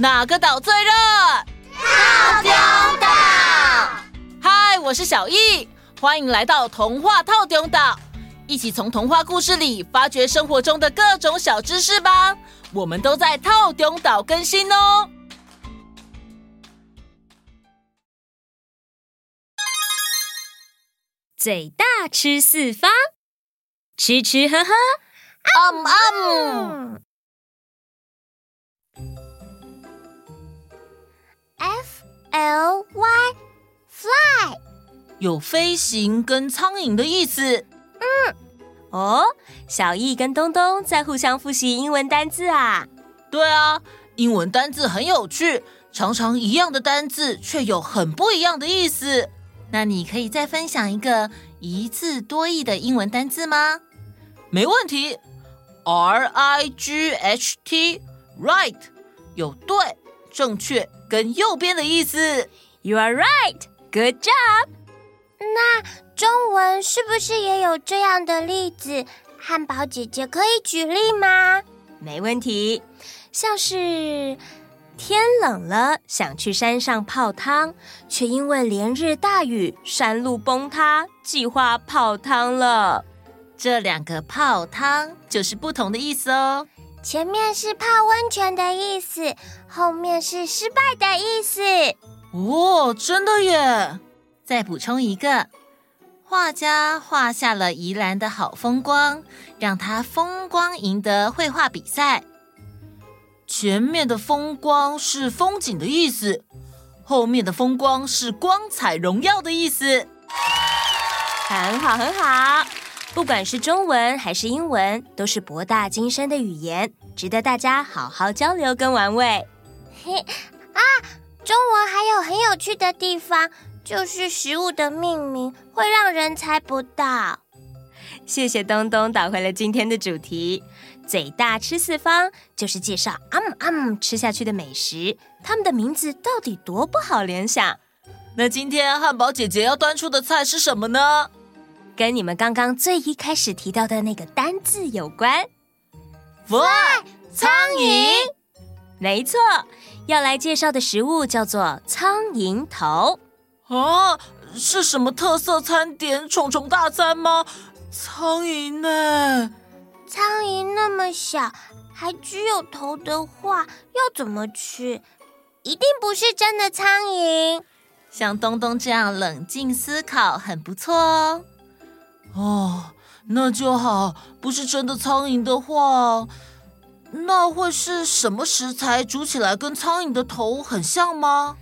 哪个岛最热？套丁岛。嗨，我是小易，欢迎来到童话套丁岛，一起从童话故事里发掘生活中的各种小知识吧。我们都在套丁岛更新哦。嘴大吃四方，吃吃喝喝，嗯嗯。L Y fly 有飞行跟苍蝇的意思。嗯，哦，小易跟东东在互相复习英文单字啊。对啊，英文单字很有趣，常常一样的单字却有很不一样的意思。那你可以再分享一个一字多义的英文单字吗？没问题，R I G H T，right，有对、正确跟右边的意思。You are right, good job。那中文是不是也有这样的例子？汉堡姐姐可以举例吗？没问题，像是。天冷了，想去山上泡汤，却因为连日大雨，山路崩塌，计划泡汤了。这两个泡汤就是不同的意思哦。前面是泡温泉的意思，后面是失败的意思。哦，真的耶！再补充一个，画家画下了宜兰的好风光，让他风光赢得绘画比赛。前面的风光是风景的意思，后面的风光是光彩荣耀的意思。很好，很好。不管是中文还是英文，都是博大精深的语言，值得大家好好交流跟玩味。嘿，啊，中文还有很有趣的地方，就是食物的命名会让人猜不到。谢谢东东导回了今天的主题。嘴大吃四方，就是介绍啊姆啊姆吃下去的美食，它们的名字到底多不好联想？那今天汉堡姐姐要端出的菜是什么呢？跟你们刚刚最一开始提到的那个单字有关。Fly，苍蝇。没错，要来介绍的食物叫做苍蝇头。啊，是什么特色餐点？虫虫大餐吗？苍蝇呢？苍蝇那么小，还只有头的话，要怎么吃？一定不是真的苍蝇。像东东这样冷静思考，很不错哦。哦，那就好。不是真的苍蝇的话，那会是什么食材煮起来跟苍蝇的头很像吗？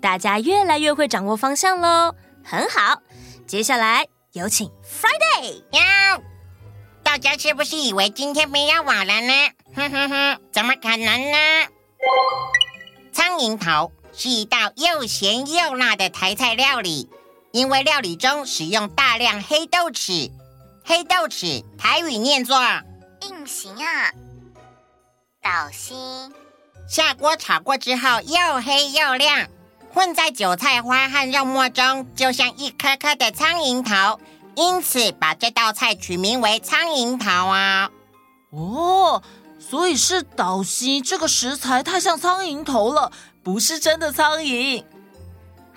大家越来越会掌握方向喽，很好。接下来有请 Friday。喵大家是不是以为今天没有我了呢？哼哼哼，怎么可能呢？苍蝇头是一道又咸又辣的台菜料理，因为料理中使用大量黑豆豉，黑豆豉台语念作硬形啊，倒心。下锅炒过之后又黑又亮，混在韭菜花和肉末中，就像一颗颗的苍蝇头。因此，把这道菜取名为苍蝇头啊！哦，所以是岛西这个食材太像苍蝇头了，不是真的苍蝇。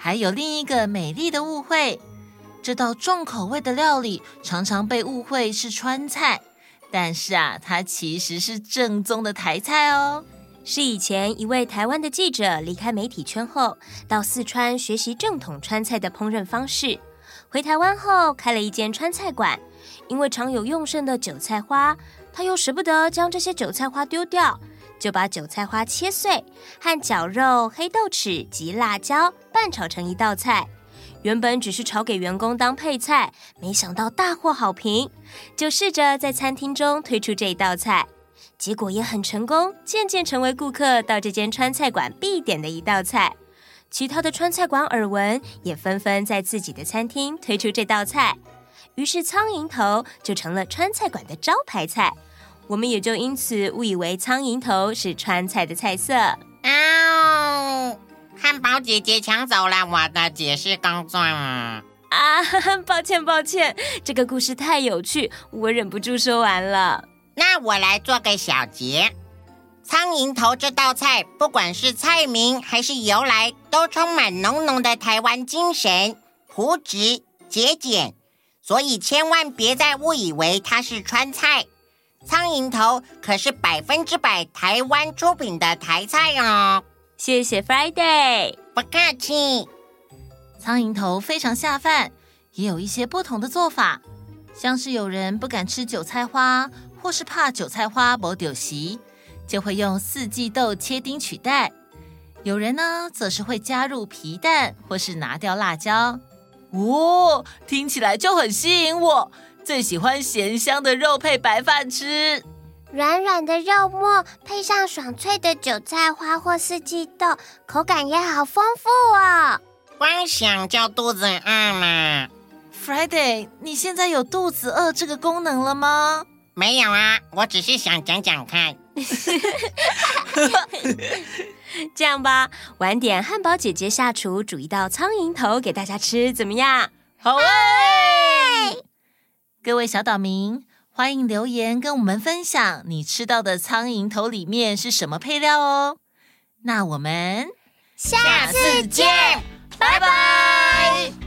还有另一个美丽的误会，这道重口味的料理常常被误会是川菜，但是啊，它其实是正宗的台菜哦。是以前一位台湾的记者离开媒体圈后，到四川学习正统川菜的烹饪方式。回台湾后，开了一间川菜馆。因为常有用剩的韭菜花，他又舍不得将这些韭菜花丢掉，就把韭菜花切碎，和绞肉、黑豆豉及辣椒拌炒成一道菜。原本只是炒给员工当配菜，没想到大获好评，就试着在餐厅中推出这一道菜，结果也很成功，渐渐成为顾客到这间川菜馆必点的一道菜。其他的川菜馆耳闻，也纷纷在自己的餐厅推出这道菜，于是苍蝇头就成了川菜馆的招牌菜。我们也就因此误以为苍蝇头是川菜的菜色。汉堡姐姐抢走了我的解释工作。啊，抱歉抱歉，这个故事太有趣，我忍不住说完了。那我来做个小结。苍蝇头这道菜，不管是菜名还是由来，都充满浓浓的台湾精神，朴质节俭，所以千万别再误以为它是川菜。苍蝇头可是百分之百台湾出品的台菜哦。谢谢 Friday，不客气。苍蝇头非常下饭，也有一些不同的做法，像是有人不敢吃韭菜花，或是怕韭菜花没丢席，就会用四季豆切丁取代；有人呢，则是会加入皮蛋，或是拿掉辣椒。哦，听起来就很吸引我，最喜欢咸香的肉配白饭吃。软软的肉末配上爽脆的韭菜花或四季豆，口感也好丰富哦。光想就肚子饿了。Friday，你现在有肚子饿这个功能了吗？没有啊，我只是想讲讲看。这样吧，晚点汉堡姐姐下厨煮一道苍蝇头给大家吃，怎么样？好哎！各位小岛民。欢迎留言跟我们分享你吃到的苍蝇头里面是什么配料哦。那我们下次见拜拜。